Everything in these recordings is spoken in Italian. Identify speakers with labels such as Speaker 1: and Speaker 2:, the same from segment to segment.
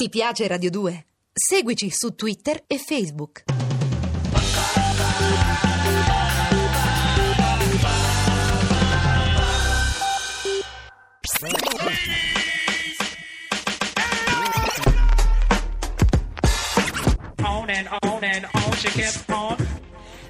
Speaker 1: Ti piace Radio 2? Seguici su Twitter e Facebook.
Speaker 2: on and on and on she kept on.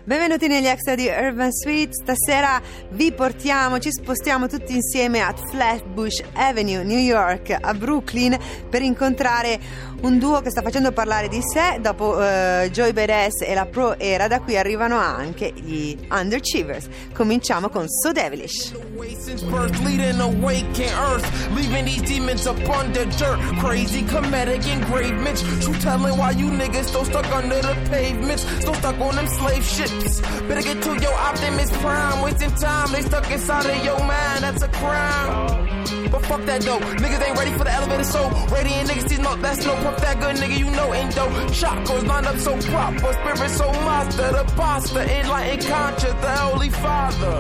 Speaker 3: Benvenuti negli extra di Urban Suite. Stasera vi portiamo, ci spostiamo tutti insieme a Flatbush Avenue, New York, a Brooklyn, per incontrare un duo che sta facendo parlare di sé. Dopo eh, Joy Badass e la Pro Era, da qui arrivano anche gli Underachievers. Cominciamo con So Devilish.
Speaker 4: these. But fuck that though, niggas ain't ready for the elevator, so radiant niggas see no, that's no puff that good nigga, you know ain't dope. Chakras lined up so proper, spirit so master, the pasta, enlightened conscious, the Holy Father.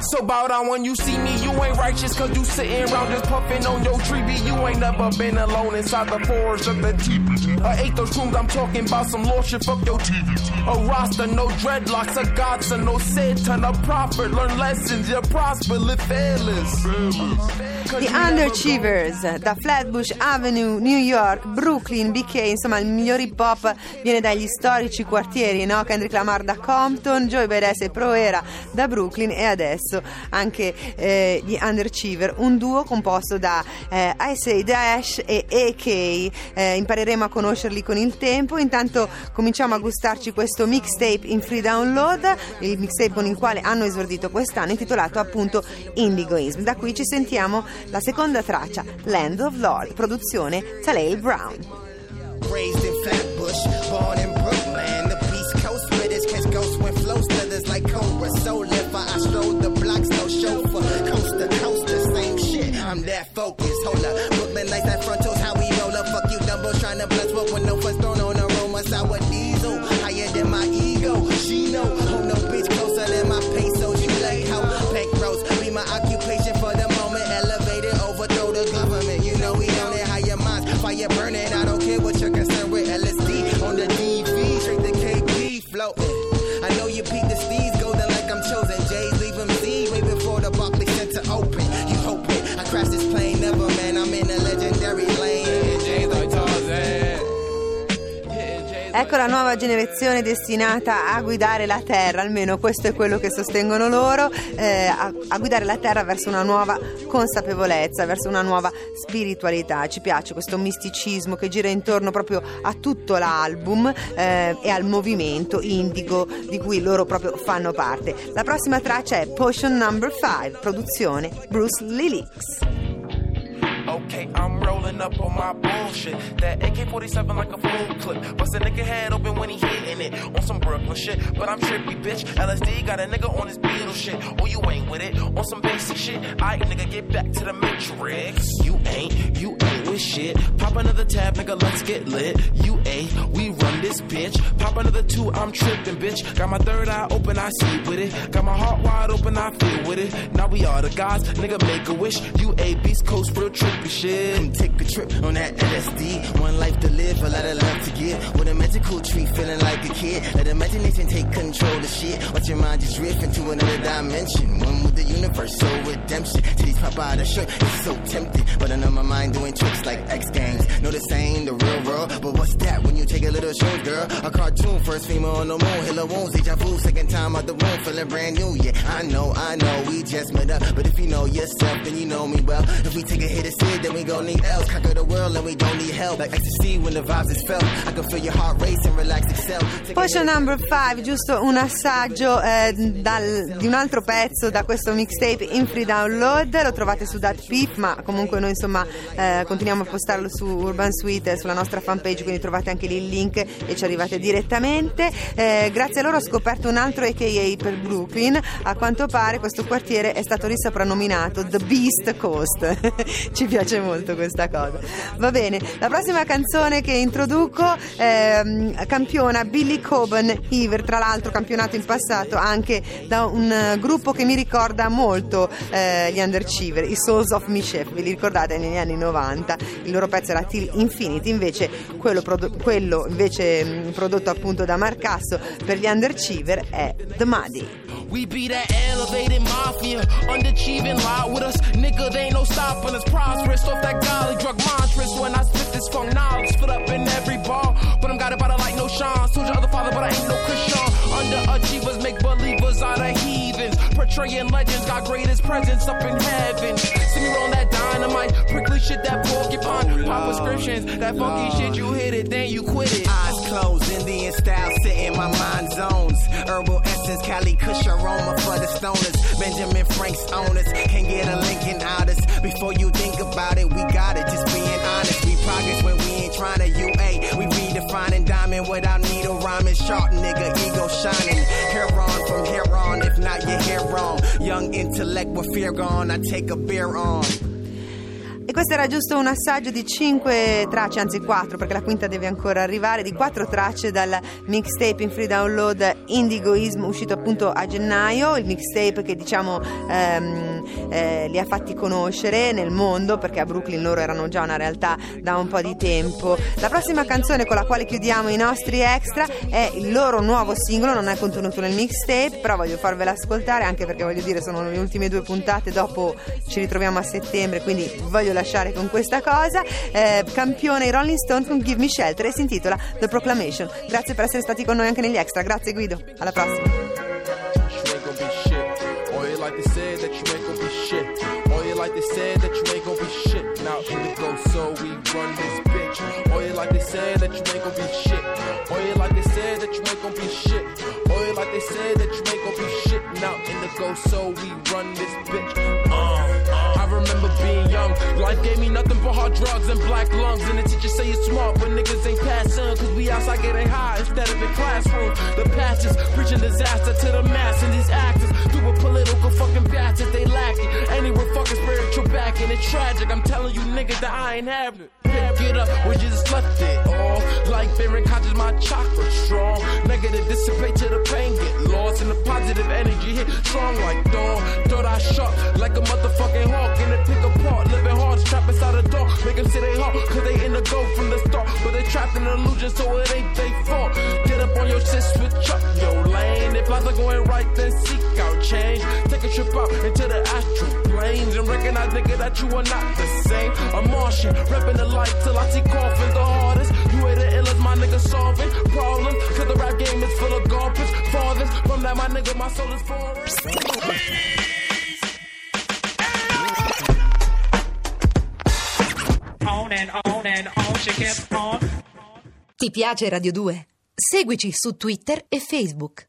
Speaker 4: So bow down when you see me, you ain't righteous cause you sitting around just puffing on your tree. You ain't never been alone inside the forest of the deep. I ate those rooms, I'm talking about some lordship, fuck your TV. A roster, no dreadlocks, a godson, no Satan, a prophet. Learn lessons, you prosper, live fearless.
Speaker 3: The Underachievers da Flatbush Avenue, New York, Brooklyn, BK, insomma il miglior hip hop viene dagli storici quartieri, no? Kendrick Lamar da Compton, Joey Badass e Pro Era da Brooklyn e adesso anche eh, gli Underachiever, un duo composto da eh, Ice Dash e AK. Eh, impareremo a conoscerli con il tempo, intanto cominciamo a gustarci questo mixtape in free download, il mixtape con il quale hanno esordito quest'anno, intitolato appunto Indigoism. Da qui ci sentiamo la seconda traccia, Land of Lord, produzione Talale Brown.
Speaker 5: Raised in Flatbush, born in Brooklyn. The Beast Coast spitters catch ghosts when flow slithers like Cobra. So liver, I stroll the blocks, no chauffeur. Coast the same shit. I'm that focused. Hold up, Brooklyn nights at frontals, how we roll up. Fuck you, Dumbo, trying to bless what when no funds thrown on aroma. Sour diesel, higher than my ego. She know, hold no bitch closer than my pesos.
Speaker 3: Ecco la nuova generazione destinata a guidare la Terra, almeno questo è quello che sostengono loro, eh, a, a guidare la Terra verso una nuova consapevolezza, verso una nuova spiritualità. Ci piace questo misticismo che gira intorno proprio a tutto l'album eh, e al movimento indigo di cui loro proprio fanno parte. La prossima traccia è Potion Number 5, produzione Bruce Lilix.
Speaker 4: Okay, I'm rolling up on my bullshit. That AK-47 like a full clip. It. On some Brooklyn shit, but I'm trippy, bitch. LSD got a nigga on his Beetle shit. Oh, you ain't with it. On some basic shit. I nigga get back to the matrix. You ain't, you ain't with shit. Pop another tab, nigga, let's get lit. You ain't, this bitch. Pop another two, I'm tripping, bitch. Got my third eye open, I see with it. Got my heart wide open, I feel with it. Now we are the gods, nigga, make a wish. You a Beast Coast, real trippy shit.
Speaker 5: Come take a trip on that LSD. One life to live, a lot of love to give. With a magical tree, feeling like a kid. Let imagination take control of shit. Watch your mind just drift into another dimension. One with the universe, so redemption. Titties pop out of shirt, it's so tempting. But I know my mind doing tricks like X Games. Know this ain't the real world, but what's that when you take a little short girl? A cartoon, first female on the moon, her wounds, deja vu, second time out the womb, feeling brand new. Yeah, I know, I know, we just met up. But if you know yourself, then you know me well. If we take a hit of Sid, then we gon' need else. Conquer the world and we don't need help. Like ecstasy when the vibes is felt. I can feel your heart race and relax
Speaker 3: Potion
Speaker 5: hit-
Speaker 3: Number 5, giusto un assaggio eh, dal- di un altro pezzo da questo mixtape in free download, lo trovate su Dat Peep, ma comunque noi insomma eh, continuiamo a postarlo su Urban Suite, sulla nostra fanpage, quindi trovate anche lì il link e ci arrivate direttamente. Eh, grazie a loro ho scoperto un altro AKA per Brooklyn. A quanto pare questo quartiere è stato risoprannominato The Beast Coast. ci piace molto questa cosa. Va bene, la prossima canzone che introduco ehm, campiona Billy Coben Heaver, tra l'altro campionato in passato anche da un eh, gruppo che mi ricorda molto eh, gli Underachiever, i Souls of Mischief, ve li ricordate negli anni 90? Il loro pezzo era Till Infinity, invece quello, prodo- quello invece mh, prodotto appunto da Marcasso per gli Underachiever è The Muddy.
Speaker 4: We be that elevated mafia, underachieving lie with us. Nigga, they ain't no stopping us. Prosperous off that golly drug monstrous. When I spit this funk knowledge, fit up in every bar. But I'm got by the like no Sean. Told Portraying legends, got greatest presence up in heaven. See me roll that dynamite, prickly shit, that porcupine. Pop prescriptions, that funky shit, you hit it, then you quit it.
Speaker 5: Eyes closed, Indian style, sit in my mind zones. Herbal essence, Cali Kush aroma for the stoners. Benjamin Frank's owners can get a Lincoln out us. Before you think about it, we got it. Just being honest, we progress when we ain't trying to UA. We redefining diamond without needle rhyming. Sharp nigga, ego shining. Hair on from here on, if not, you're here wrong. Young intellect with fear gone, I take a beer on.
Speaker 3: E questo era giusto un assaggio di cinque tracce, anzi quattro, perché la quinta deve ancora arrivare, di quattro tracce dal mixtape in free download Indigoism uscito appunto a gennaio, il mixtape che diciamo ehm, eh, li ha fatti conoscere nel mondo, perché a Brooklyn loro erano già una realtà da un po' di tempo. La prossima canzone con la quale chiudiamo i nostri extra è il loro nuovo singolo, non è contenuto nel mixtape, però voglio farvela ascoltare anche perché voglio dire sono le ultime due puntate, dopo ci ritroviamo a settembre, quindi voglio lasciare con questa cosa. Eh, campione i Rolling Stone con Give Me Shelter e si intitola The Proclamation. Grazie per essere stati con noi anche negli extra. Grazie Guido. Alla prossima.
Speaker 4: like they said said that you ain't gonna be shit. Now in the go, so we run this bitch. You like they said that you ain't gonna be shit. You like they said that you ain't gonna be shit. You like they said that you ain't gonna be shit. Now in the go, so we run this bitch. Uh, I remember being young. Life gave me nothing but hard drugs and black lungs. And the teacher say you're smart, but niggas ain't passing. Cause we outside getting high instead of in classroom. The pastors preaching disaster to the mass and these actors. Backing. It's tragic. I'm telling you niggas that I ain't having it. Get up, we just left it all. Like bearing conscious, my chakra strong. Negative dissipate to the pain get lost. And the positive energy hit strong like dawn. Thought I shot like a motherfucking hawk. And it pick apart, living hard, trapped inside a door. Make them say they hard, cause they in the go from the start. But they trapped in illusion, so it ain't they fault. Get up on your shit, switch up your lane. If lives are going right, then seek out change. Recognize, nigga, that you are not the same. A Martian, repping the light till I see coffins the hardest. You ain't the illest, my nigga, solving problems. Cause the rap game is full of garbage. Fathers, from that, my nigga, my soul is foreign.
Speaker 2: On and on and on she kept on.
Speaker 1: Ti piace Radio 2? Seguici su Twitter e Facebook.